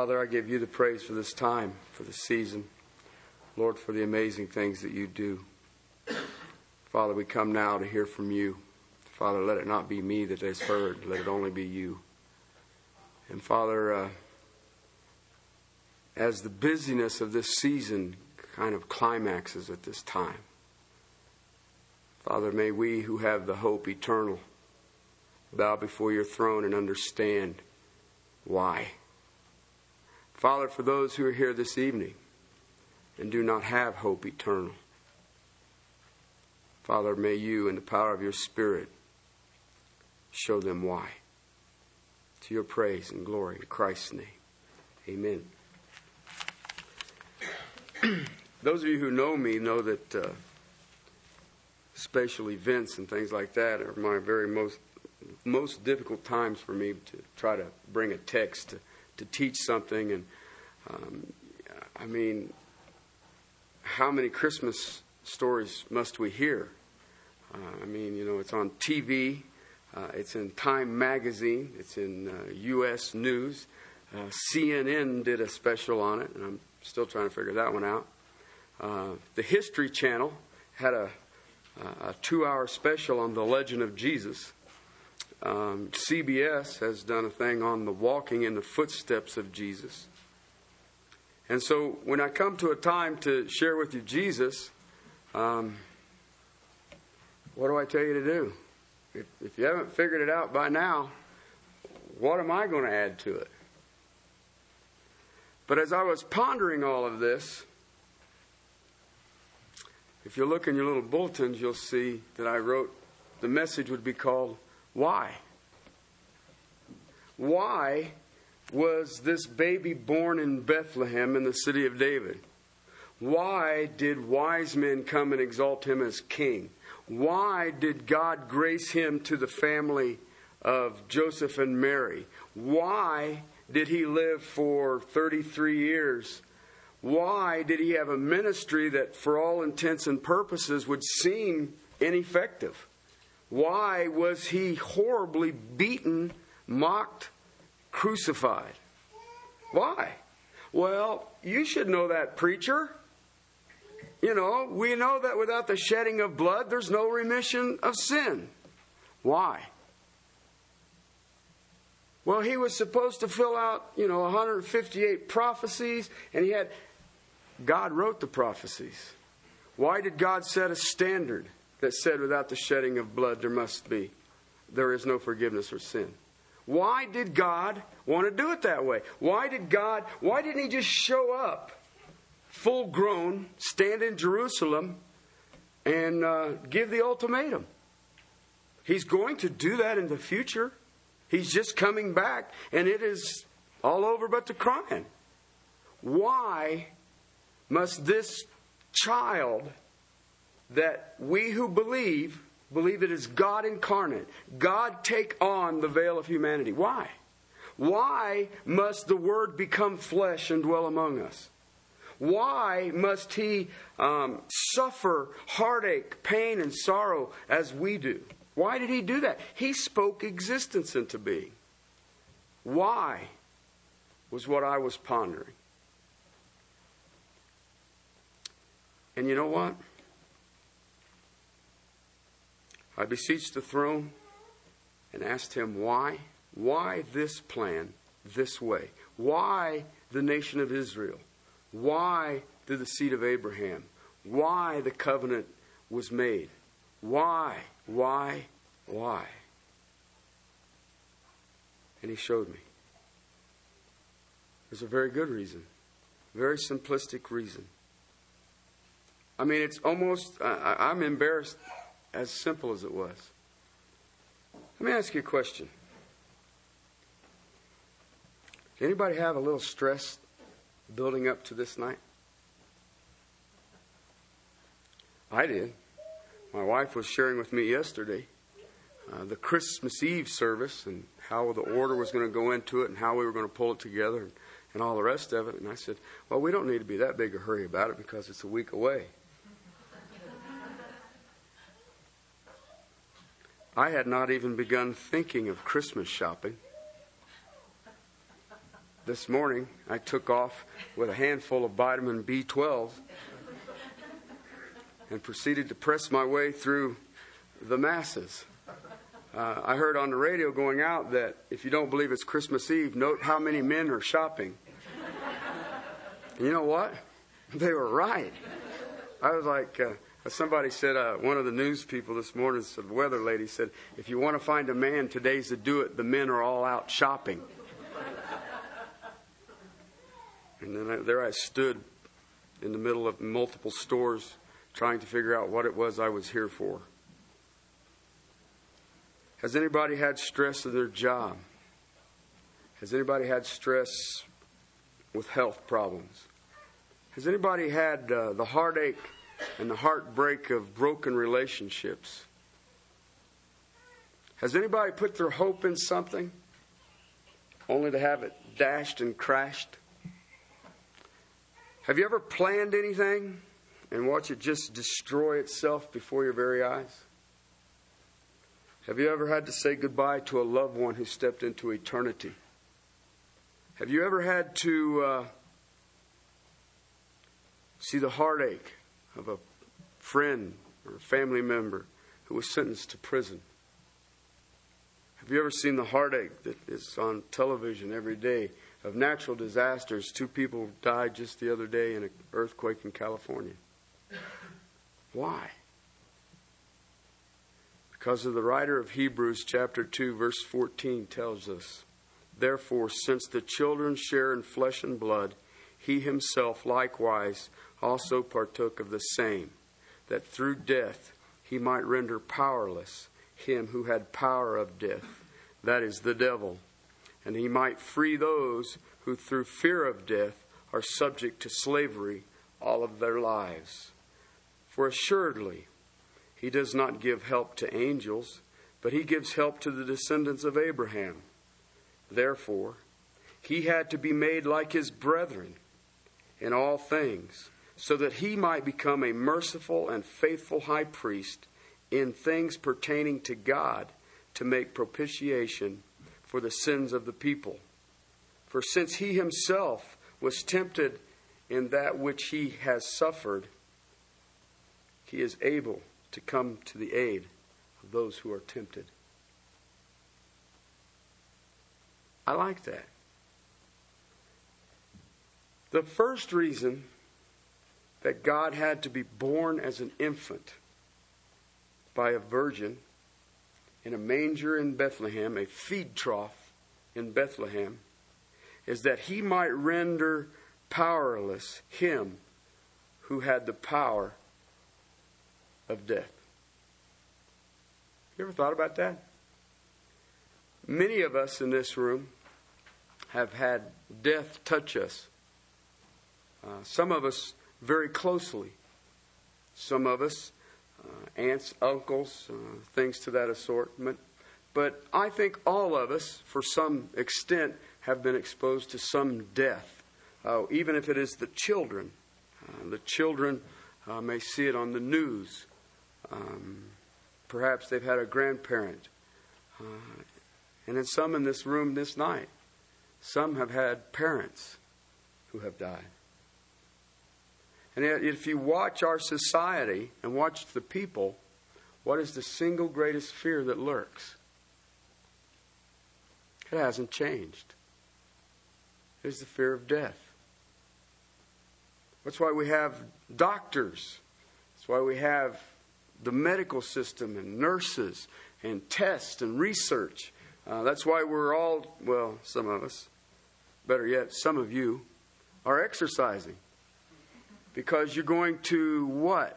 Father, I give you the praise for this time, for the season. Lord, for the amazing things that you do. Father, we come now to hear from you. Father, let it not be me that has heard, let it only be you. And Father, uh, as the busyness of this season kind of climaxes at this time, Father, may we who have the hope eternal bow before your throne and understand why. Father, for those who are here this evening and do not have hope eternal, Father, may you, in the power of your Spirit, show them why. To your praise and glory in Christ's name. Amen. Those of you who know me know that uh, special events and things like that are my very most most difficult times for me to try to bring a text to, to teach something. And um, I mean, how many Christmas stories must we hear? Uh, I mean, you know, it's on TV, uh, it's in Time Magazine, it's in uh, U.S. News. Uh, CNN did a special on it, and I'm still trying to figure that one out. Uh, the History Channel had a, a two hour special on the legend of Jesus. Um, CBS has done a thing on the walking in the footsteps of Jesus. And so when I come to a time to share with you Jesus, um, what do I tell you to do? If, if you haven't figured it out by now, what am I going to add to it? But as I was pondering all of this, if you look in your little bulletins, you'll see that I wrote the message would be called Why? Why was this baby born in Bethlehem in the city of David? Why did wise men come and exalt him as king? Why did God grace him to the family of Joseph and Mary? Why did he live for 33 years? Why did he have a ministry that, for all intents and purposes, would seem ineffective? Why was he horribly beaten, mocked, crucified? Why? Well, you should know that, preacher. You know, we know that without the shedding of blood, there's no remission of sin. Why? Well, he was supposed to fill out, you know, 158 prophecies, and he had. God wrote the prophecies. Why did God set a standard that said without the shedding of blood there must be, there is no forgiveness for sin? Why did God want to do it that way? Why did God, why didn't He just show up full grown, stand in Jerusalem, and uh, give the ultimatum? He's going to do that in the future. He's just coming back, and it is all over but the crying. Why must this child that we who believe believe it is God incarnate, God take on the veil of humanity? Why? Why must the Word become flesh and dwell among us? Why must He um, suffer heartache, pain, and sorrow as we do? Why did he do that? He spoke existence into being. Why was what I was pondering. And you know what? I beseeched the throne and asked him why. Why this plan this way? Why the nation of Israel? Why the seed of Abraham? Why the covenant was made? Why? Why? Why? And he showed me. There's a very good reason, very simplistic reason. I mean, it's almost, uh, I'm embarrassed as simple as it was. Let me ask you a question. Did anybody have a little stress building up to this night? I did. My wife was sharing with me yesterday uh, the Christmas Eve service and how the order was going to go into it and how we were going to pull it together and, and all the rest of it. And I said, Well, we don't need to be that big a hurry about it because it's a week away. I had not even begun thinking of Christmas shopping. this morning, I took off with a handful of vitamin B12 and proceeded to press my way through the masses. Uh, I heard on the radio going out that if you don't believe it's Christmas Eve, note how many men are shopping. And you know what? They were right. I was like, uh, somebody said, uh, one of the news people this morning, said, the weather lady said, if you want to find a man, today's the do it. The men are all out shopping. and then I, there I stood in the middle of multiple stores trying to figure out what it was I was here for. Has anybody had stress in their job? Has anybody had stress with health problems? Has anybody had uh, the heartache and the heartbreak of broken relationships? Has anybody put their hope in something only to have it dashed and crashed? Have you ever planned anything and watch it just destroy itself before your very eyes? Have you ever had to say goodbye to a loved one who stepped into eternity? Have you ever had to uh, see the heartache of a friend or a family member who was sentenced to prison? Have you ever seen the heartache that is on television every day of natural disasters? Two people died just the other day in an earthquake in California. Why? Because of the writer of Hebrews, chapter 2, verse 14, tells us Therefore, since the children share in flesh and blood, he himself likewise also partook of the same, that through death he might render powerless him who had power of death, that is, the devil, and he might free those who through fear of death are subject to slavery all of their lives. For assuredly, he does not give help to angels, but he gives help to the descendants of Abraham. Therefore, he had to be made like his brethren in all things, so that he might become a merciful and faithful high priest in things pertaining to God to make propitiation for the sins of the people. For since he himself was tempted in that which he has suffered, he is able to come to the aid of those who are tempted. I like that. The first reason that God had to be born as an infant by a virgin in a manger in Bethlehem, a feed trough in Bethlehem, is that he might render powerless him who had the power of death. You ever thought about that? Many of us in this room have had death touch us. Uh, some of us very closely. Some of us, uh, aunts, uncles, uh, things to that assortment. But I think all of us, for some extent, have been exposed to some death, uh, even if it is the children. Uh, the children uh, may see it on the news. Um, perhaps they've had a grandparent. Uh, and then some in this room this night, some have had parents who have died. And if you watch our society and watch the people, what is the single greatest fear that lurks? It hasn't changed. It is the fear of death. That's why we have doctors. That's why we have the medical system and nurses and tests and research. Uh, that's why we're all, well, some of us, better yet, some of you, are exercising. Because you're going to what?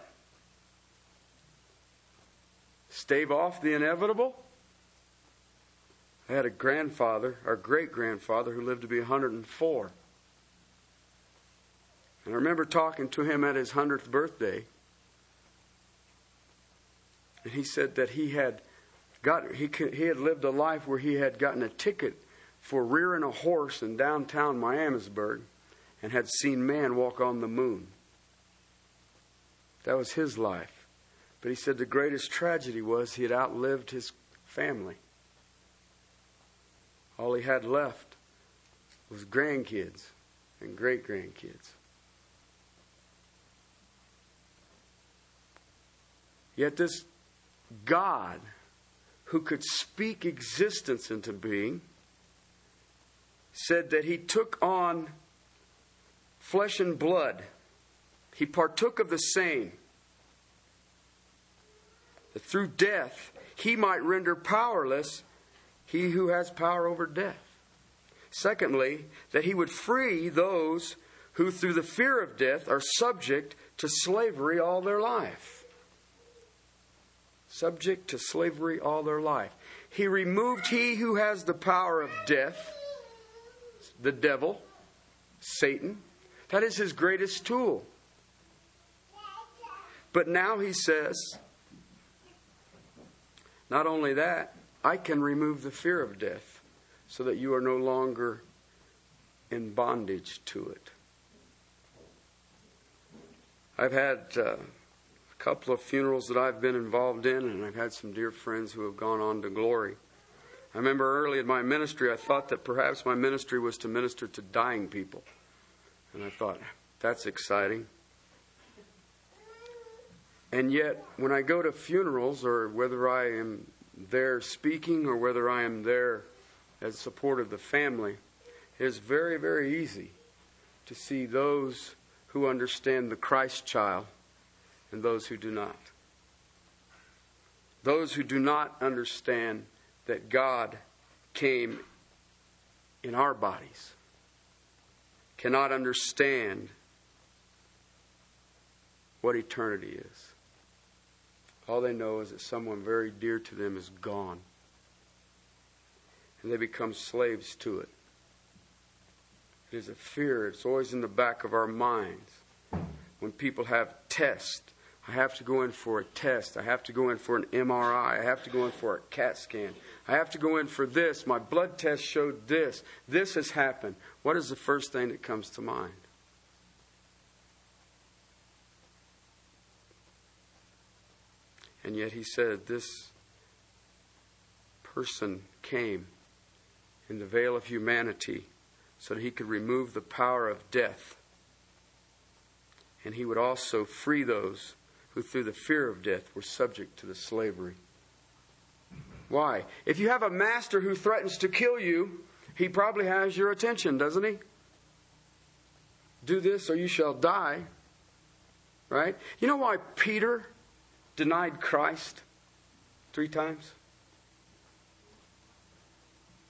Stave off the inevitable? I had a grandfather, our great grandfather, who lived to be 104. And I remember talking to him at his 100th birthday. And he said that he had got he he had lived a life where he had gotten a ticket for rearing a horse in downtown Miamisburg and had seen man walk on the moon. That was his life. But he said the greatest tragedy was he had outlived his family. All he had left was grandkids and great grandkids. Yet this God who could speak existence into being said that he took on flesh and blood. He partook of the same. That through death he might render powerless he who has power over death. Secondly, that he would free those who through the fear of death are subject to slavery all their life. Subject to slavery all their life. He removed he who has the power of death, the devil, Satan. That is his greatest tool. But now he says, not only that, I can remove the fear of death so that you are no longer in bondage to it. I've had uh, a couple of funerals that I've been involved in, and I've had some dear friends who have gone on to glory. I remember early in my ministry, I thought that perhaps my ministry was to minister to dying people. And I thought, that's exciting. And yet, when I go to funerals, or whether I am there speaking or whether I am there as support of the family, it is very, very easy to see those who understand the Christ child and those who do not. Those who do not understand that God came in our bodies cannot understand what eternity is. All they know is that someone very dear to them is gone. And they become slaves to it. It is a fear, it's always in the back of our minds. When people have tests, I have to go in for a test. I have to go in for an MRI. I have to go in for a CAT scan. I have to go in for this. My blood test showed this. This has happened. What is the first thing that comes to mind? And yet he said, This person came in the veil of humanity so that he could remove the power of death. And he would also free those who, through the fear of death, were subject to the slavery. Why? If you have a master who threatens to kill you, he probably has your attention, doesn't he? Do this or you shall die. Right? You know why Peter denied Christ three times?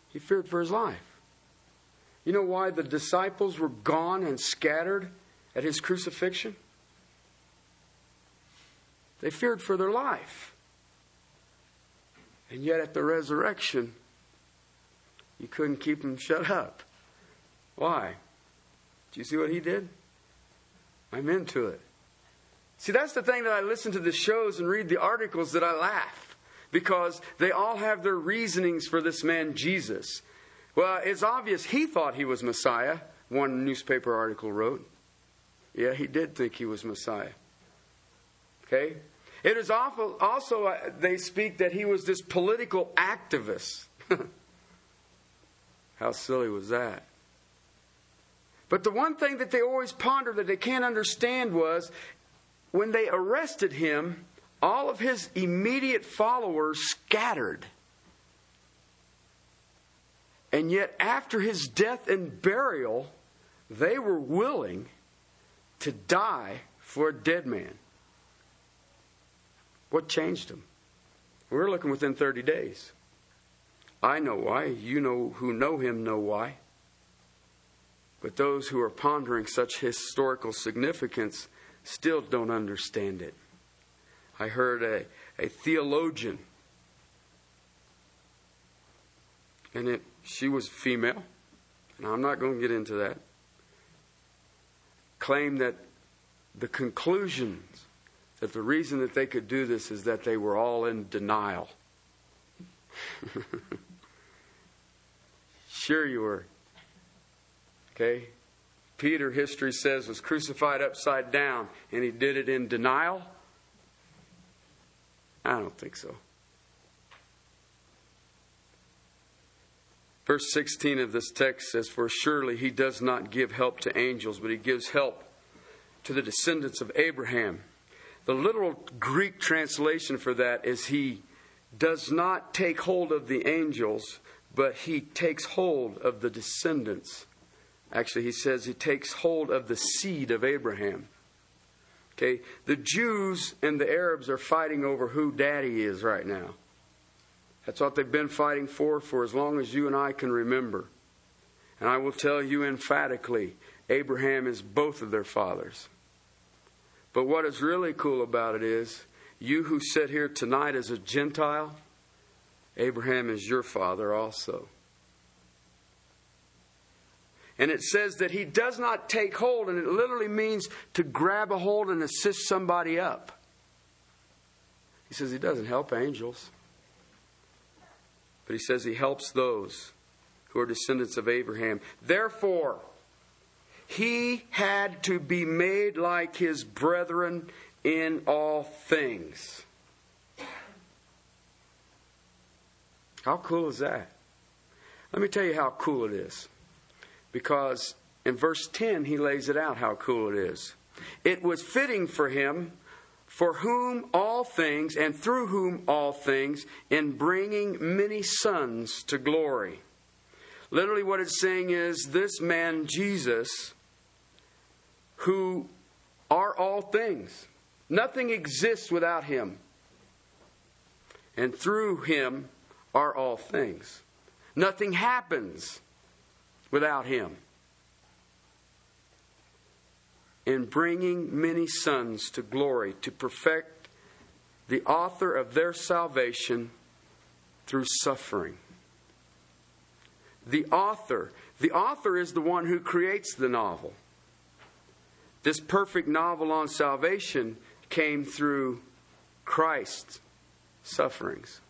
He feared for his life. You know why the disciples were gone and scattered at his crucifixion? They feared for their life. And yet at the resurrection, you couldn't keep them shut up. Why? Do you see what he did? I'm into it. See, that's the thing that I listen to the shows and read the articles that I laugh because they all have their reasonings for this man Jesus. Well, it's obvious he thought he was Messiah, one newspaper article wrote. Yeah, he did think he was Messiah. Okay? It is awful, also, uh, they speak that he was this political activist. How silly was that? But the one thing that they always ponder that they can't understand was when they arrested him, all of his immediate followers scattered. And yet, after his death and burial, they were willing to die for a dead man. What changed them? We're looking within 30 days. I know why. You know who know him know why. But those who are pondering such historical significance still don't understand it. I heard a, a theologian, and it, she was female. Now, I'm not going to get into that. Claim that the conclusions that the reason that they could do this is that they were all in denial. sure, you were. Okay? Peter, history says, was crucified upside down, and he did it in denial? I don't think so. Verse 16 of this text says, For surely he does not give help to angels, but he gives help to the descendants of Abraham. The literal Greek translation for that is he does not take hold of the angels, but he takes hold of the descendants. Actually, he says he takes hold of the seed of Abraham. Okay, the Jews and the Arabs are fighting over who daddy is right now. That's what they've been fighting for for as long as you and I can remember. And I will tell you emphatically Abraham is both of their fathers. But what is really cool about it is you who sit here tonight as a Gentile, Abraham is your father also. And it says that he does not take hold, and it literally means to grab a hold and assist somebody up. He says he doesn't help angels, but he says he helps those who are descendants of Abraham. Therefore, he had to be made like his brethren in all things. How cool is that? Let me tell you how cool it is because in verse 10 he lays it out how cool it is. It was fitting for him for whom all things and through whom all things in bringing many sons to glory. Literally, what it's saying is this man, Jesus, who are all things, nothing exists without him. And through him are all things. Nothing happens without him. In bringing many sons to glory, to perfect the author of their salvation through suffering. The author, the author is the one who creates the novel. This perfect novel on salvation came through Christ's sufferings.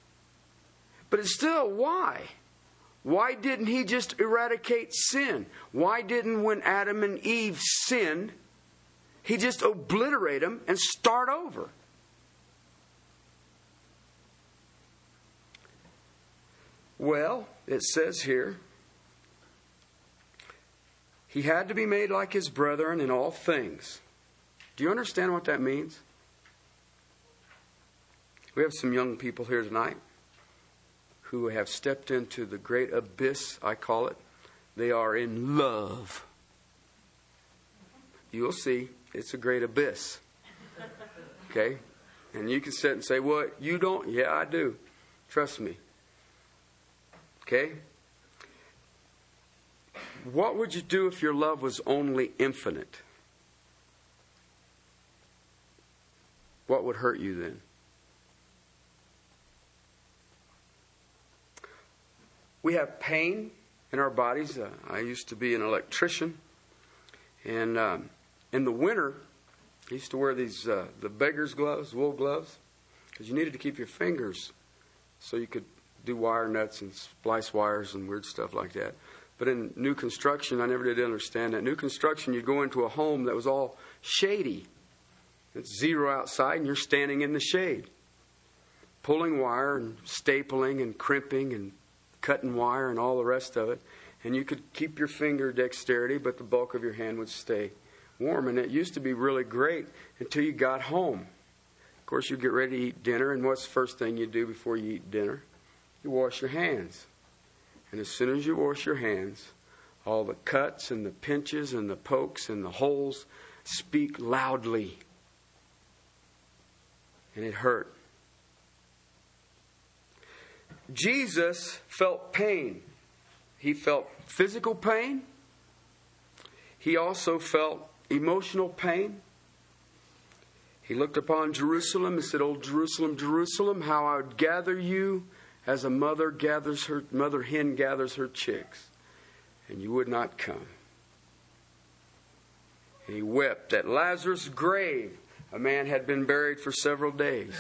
But it's still why? Why didn't he just eradicate sin? Why didn't, when Adam and Eve sinned, he just obliterate them and start over? Well, it says here, he had to be made like his brethren in all things. Do you understand what that means? We have some young people here tonight who have stepped into the great abyss, I call it. They are in love. You'll see, it's a great abyss. Okay? And you can sit and say, What? You don't? Yeah, I do. Trust me. Okay? What would you do if your love was only infinite? What would hurt you then? We have pain in our bodies. Uh, I used to be an electrician, and um, in the winter, I used to wear these uh, the beggar's gloves, wool gloves, because you needed to keep your fingers so you could do wire nuts and splice wires and weird stuff like that. But in new construction, I never did understand that. New construction, you'd go into a home that was all shady. It's zero outside, and you're standing in the shade, pulling wire and stapling and crimping and cutting wire and all the rest of it. And you could keep your finger dexterity, but the bulk of your hand would stay warm. And it used to be really great until you got home. Of course, you get ready to eat dinner, and what's the first thing you do before you eat dinner? You wash your hands. And as soon as you wash your hands, all the cuts and the pinches and the pokes and the holes speak loudly. And it hurt. Jesus felt pain. He felt physical pain. He also felt emotional pain. He looked upon Jerusalem and said, "Oh Jerusalem, Jerusalem, how I would gather you as a mother gathers her mother hen gathers her chicks, and you would not come." He wept at Lazarus' grave. A man had been buried for several days,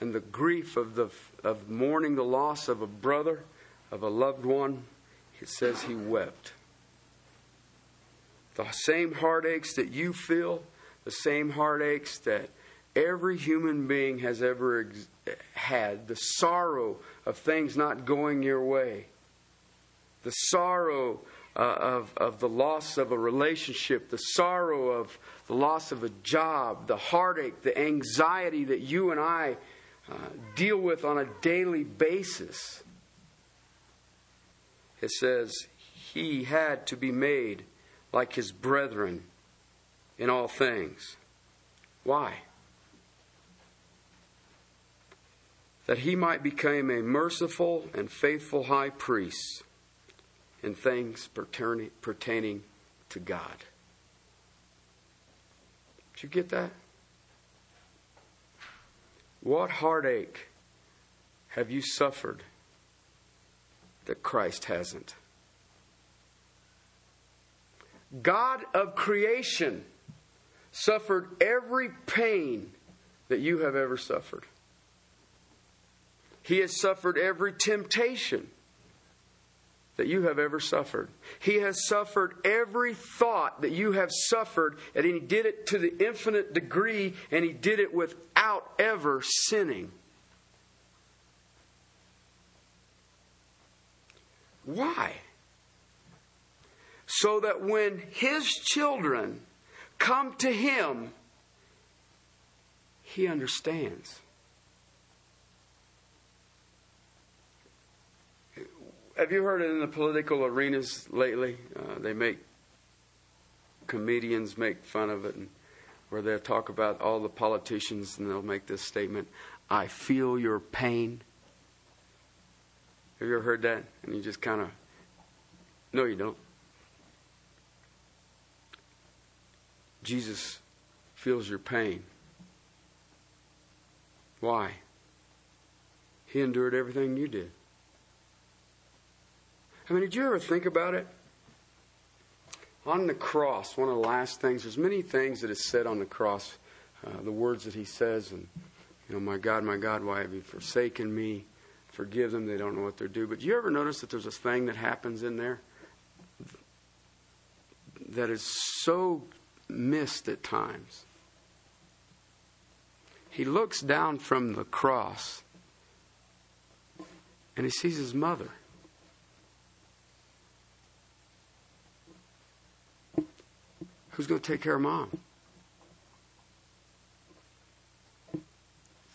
and the grief of the of mourning the loss of a brother, of a loved one, it says he wept. The same heartaches that you feel, the same heartaches that every human being has ever ex- had, the sorrow of things not going your way, the sorrow uh, of, of the loss of a relationship, the sorrow of the loss of a job, the heartache, the anxiety that you and I uh, deal with on a daily basis. It says, He had to be made like His brethren in all things. Why? That He might become a merciful and faithful high priest in things pertaining, pertaining to God. Did you get that? What heartache have you suffered that Christ hasn't? God of creation suffered every pain that you have ever suffered. He has suffered every temptation that you have ever suffered. He has suffered every thought that you have suffered, and He did it to the infinite degree, and He did it without ever sinning. Why? So that when His children come to Him, He understands. Have you heard it in the political arenas lately? Uh, they make comedians make fun of it, and where they talk about all the politicians, and they'll make this statement: "I feel your pain." Have you ever heard that? And you just kind of, no, you don't. Jesus feels your pain. Why? He endured everything you did. I mean, did you ever think about it? On the cross, one of the last things, there's many things that is said on the cross, uh, the words that he says, and, you know, my God, my God, why have you forsaken me? Forgive them, they don't know what they're doing. But do you ever notice that there's a thing that happens in there that is so missed at times? He looks down from the cross and he sees his mother. Who's going to take care of mom?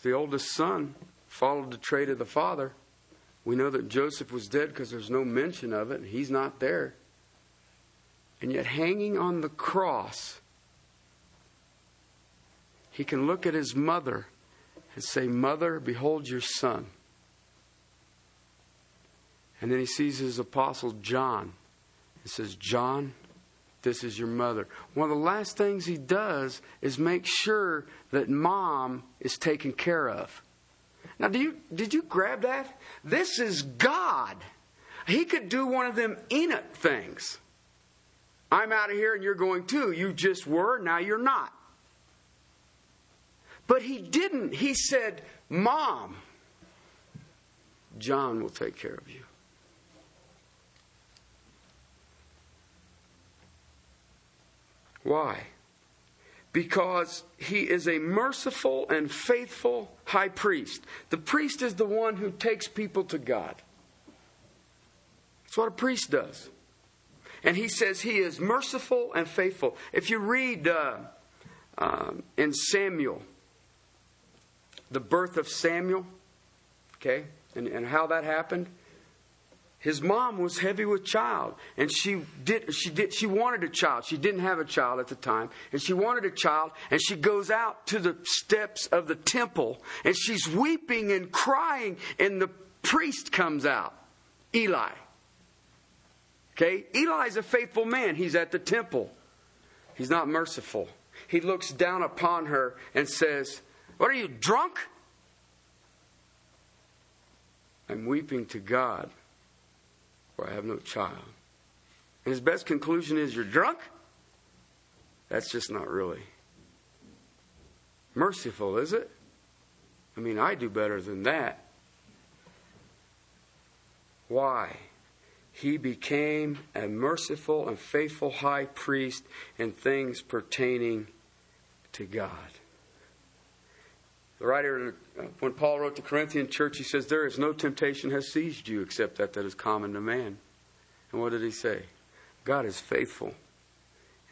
The oldest son followed the trade of the father. We know that Joseph was dead because there's no mention of it. He's not there. And yet, hanging on the cross, he can look at his mother and say, Mother, behold your son. And then he sees his apostle John and says, John, this is your mother. One of the last things he does is make sure that mom is taken care of. Now, do you, did you grab that? This is God. He could do one of them Enoch things. I'm out of here and you're going too. You just were, now you're not. But he didn't. He said, Mom, John will take care of you. Why? Because he is a merciful and faithful high priest. The priest is the one who takes people to God. That's what a priest does. And he says he is merciful and faithful. If you read uh, uh, in Samuel, the birth of Samuel, okay, and, and how that happened, his mom was heavy with child and she did she did she wanted a child. She didn't have a child at the time and she wanted a child and she goes out to the steps of the temple and she's weeping and crying and the priest comes out Eli. Okay? Eli's a faithful man. He's at the temple. He's not merciful. He looks down upon her and says what are you drunk? I'm weeping to god I have no child. And his best conclusion is, You're drunk? That's just not really merciful, is it? I mean, I do better than that. Why? He became a merciful and faithful high priest in things pertaining to God. The writer, uh, when Paul wrote the Corinthian church, he says, There is no temptation has seized you except that that is common to man. And what did he say? God is faithful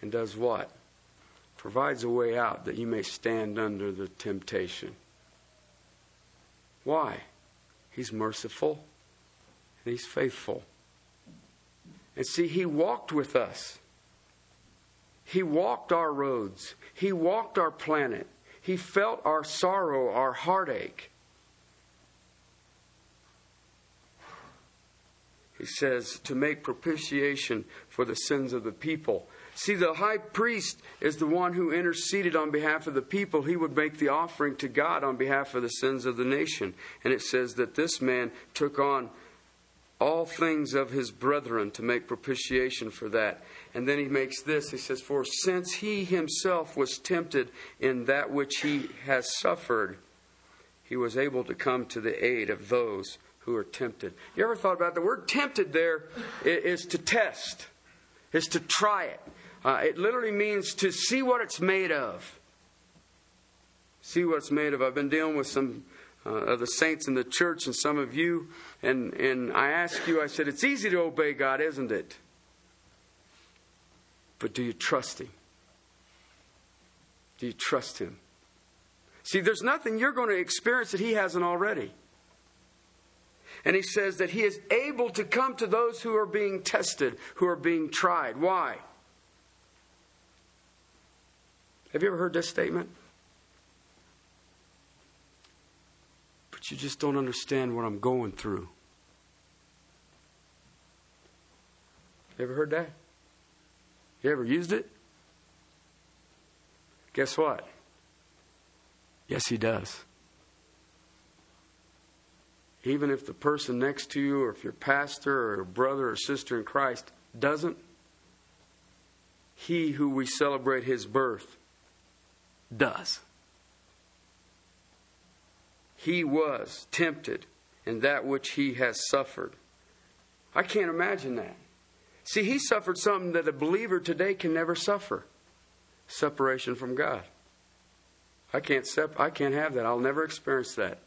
and does what? Provides a way out that you may stand under the temptation. Why? He's merciful and he's faithful. And see, he walked with us. He walked our roads. He walked our planet. He felt our sorrow, our heartache. He says, to make propitiation for the sins of the people. See, the high priest is the one who interceded on behalf of the people. He would make the offering to God on behalf of the sins of the nation. And it says that this man took on all things of his brethren to make propitiation for that. And then he makes this he says, For since he himself was tempted in that which he has suffered, he was able to come to the aid of those who are tempted. You ever thought about the word tempted there is to test, is to try it. Uh, it literally means to see what it's made of. See what it's made of. I've been dealing with some uh, of the saints in the church and some of you, and, and I ask you, I said, it's easy to obey God, isn't it? But do you trust Him? Do you trust Him? See, there's nothing you're going to experience that He hasn't already. And he says that he is able to come to those who are being tested, who are being tried. Why? Have you ever heard this statement? You just don't understand what I'm going through. You ever heard that? You ever used it? Guess what? Yes, he does even if the person next to you, or if your pastor, or brother, or sister in Christ doesn't, he who we celebrate his birth does. He was tempted in that which he has suffered. I can't imagine that. See, he suffered something that a believer today can never suffer separation from God. I can't, sep- I can't have that. I'll never experience that.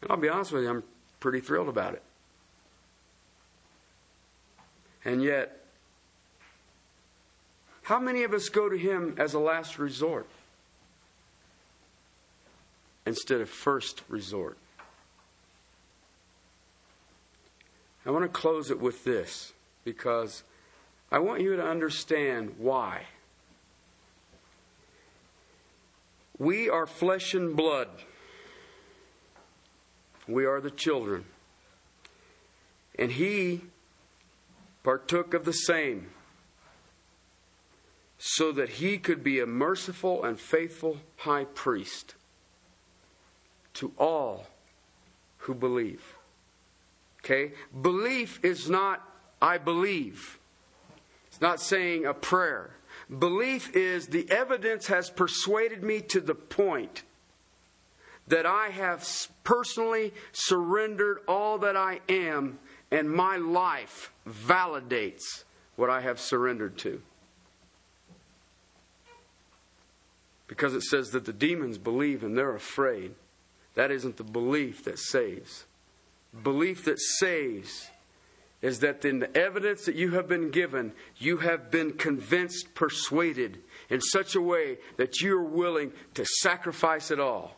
And I'll be honest with you, I'm pretty thrilled about it. And yet, how many of us go to Him as a last resort instead of first resort? I want to close it with this because I want you to understand why. We are flesh and blood. We are the children. And he partook of the same so that he could be a merciful and faithful high priest to all who believe. Okay? Belief is not, I believe. It's not saying a prayer. Belief is the evidence has persuaded me to the point that I have personally surrendered all that I am, and my life validates what I have surrendered to. Because it says that the demons believe and they're afraid. That isn't the belief that saves. Belief that saves is that in the evidence that you have been given, you have been convinced, persuaded in such a way that you are willing to sacrifice it all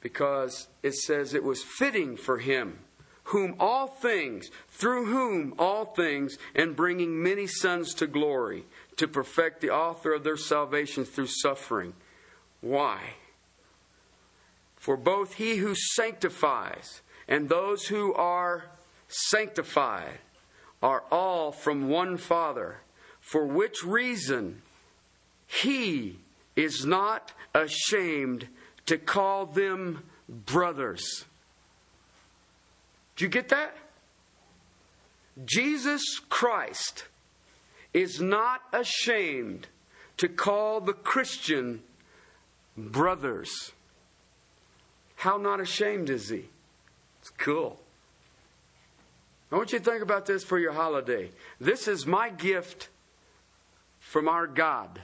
because it says it was fitting for him, whom all things, through whom all things, and bringing many sons to glory, to perfect the author of their salvation through suffering. Why? For both he who sanctifies and those who are sanctified are all from one Father, for which reason he is not ashamed to call them brothers. Do you get that? Jesus Christ is not ashamed to call the Christian brothers. How not ashamed is he? It's cool. I want you to think about this for your holiday. This is my gift from our God.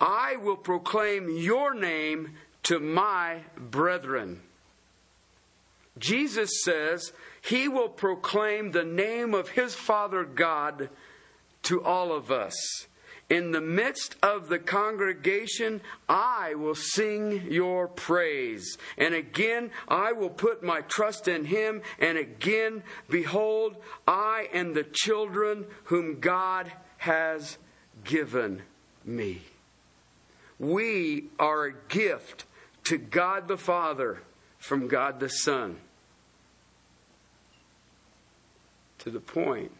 I will proclaim your name to my brethren. Jesus says he will proclaim the name of his Father God to all of us. In the midst of the congregation, I will sing your praise. And again, I will put my trust in him. And again, behold, I and the children whom God has given me. We are a gift to God the Father from God the Son. To the point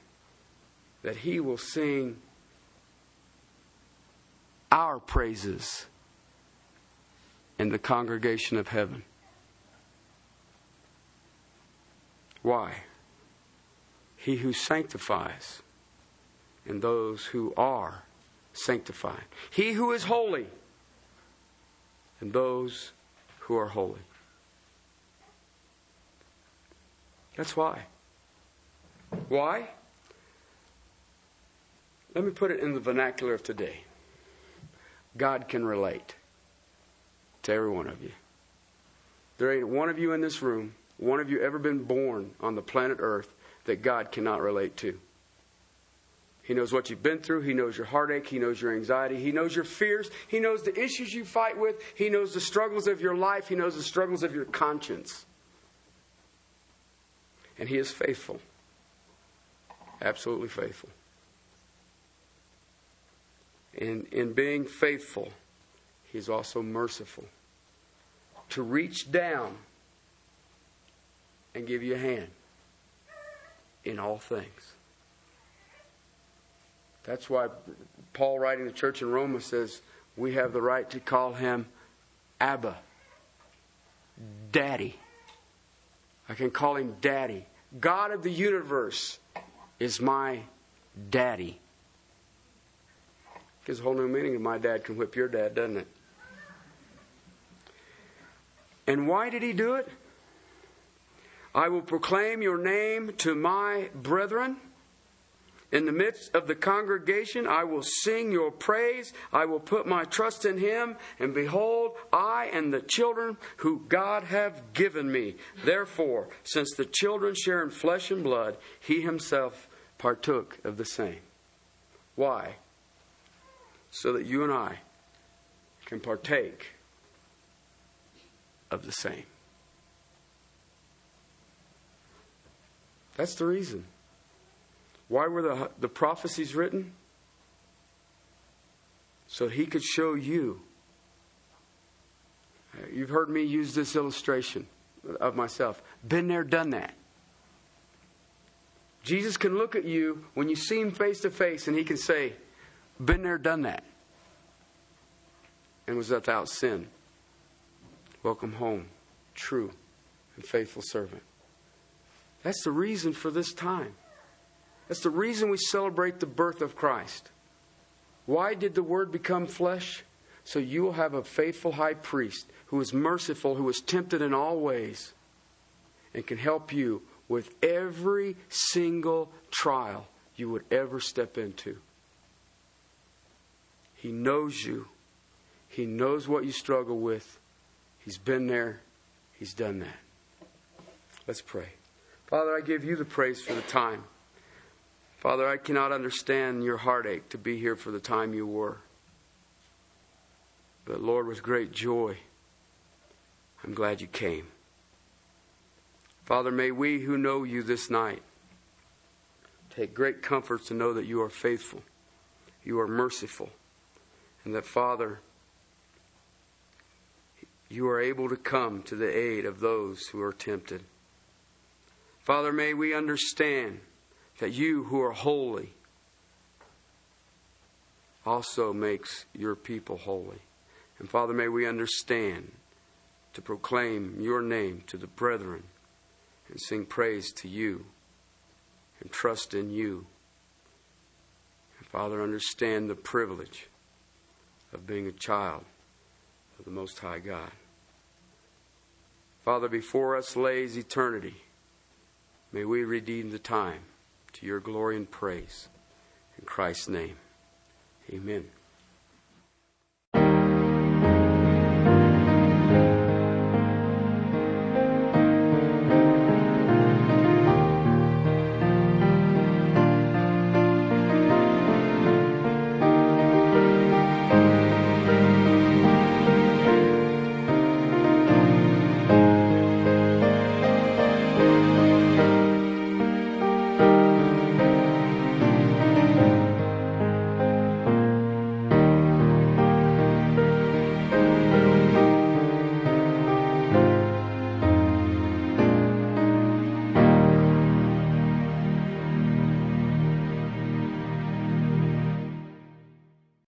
that he will sing our praises in the congregation of heaven. Why? He who sanctifies and those who are sanctified. He who is holy and those who are holy. That's why. Why? Let me put it in the vernacular of today. God can relate to every one of you. There ain't one of you in this room, one of you ever been born on the planet Earth that God cannot relate to. He knows what you've been through. He knows your heartache. He knows your anxiety. He knows your fears. He knows the issues you fight with. He knows the struggles of your life. He knows the struggles of your conscience. And He is faithful. Absolutely faithful. And in being faithful, He's also merciful. To reach down and give you a hand in all things. That's why Paul, writing the church in Rome, says we have the right to call him Abba, Daddy. I can call him Daddy. God of the universe is my daddy. Gives a whole new meaning of my dad can whip your dad, doesn't it? And why did he do it? I will proclaim your name to my brethren. In the midst of the congregation, I will sing your praise. I will put my trust in him. And behold, I and the children who God have given me. Therefore, since the children share in flesh and blood, he himself partook of the same. Why? So that you and I can partake of the same. That's the reason. Why were the, the prophecies written? So he could show you. You've heard me use this illustration of myself. Been there, done that. Jesus can look at you when you see him face to face and he can say, Been there, done that. And was without sin. Welcome home, true and faithful servant. That's the reason for this time. That's the reason we celebrate the birth of Christ. Why did the Word become flesh? So you will have a faithful high priest who is merciful, who is tempted in all ways, and can help you with every single trial you would ever step into. He knows you, He knows what you struggle with. He's been there, He's done that. Let's pray. Father, I give you the praise for the time. Father, I cannot understand your heartache to be here for the time you were. But Lord, with great joy, I'm glad you came. Father, may we who know you this night take great comfort to know that you are faithful, you are merciful, and that, Father, you are able to come to the aid of those who are tempted. Father, may we understand that you who are holy also makes your people holy. And Father, may we understand to proclaim your name to the brethren and sing praise to you and trust in you. And Father, understand the privilege of being a child of the Most High God. Father, before us lays eternity. May we redeem the time to your glory and praise. In Christ's name, amen.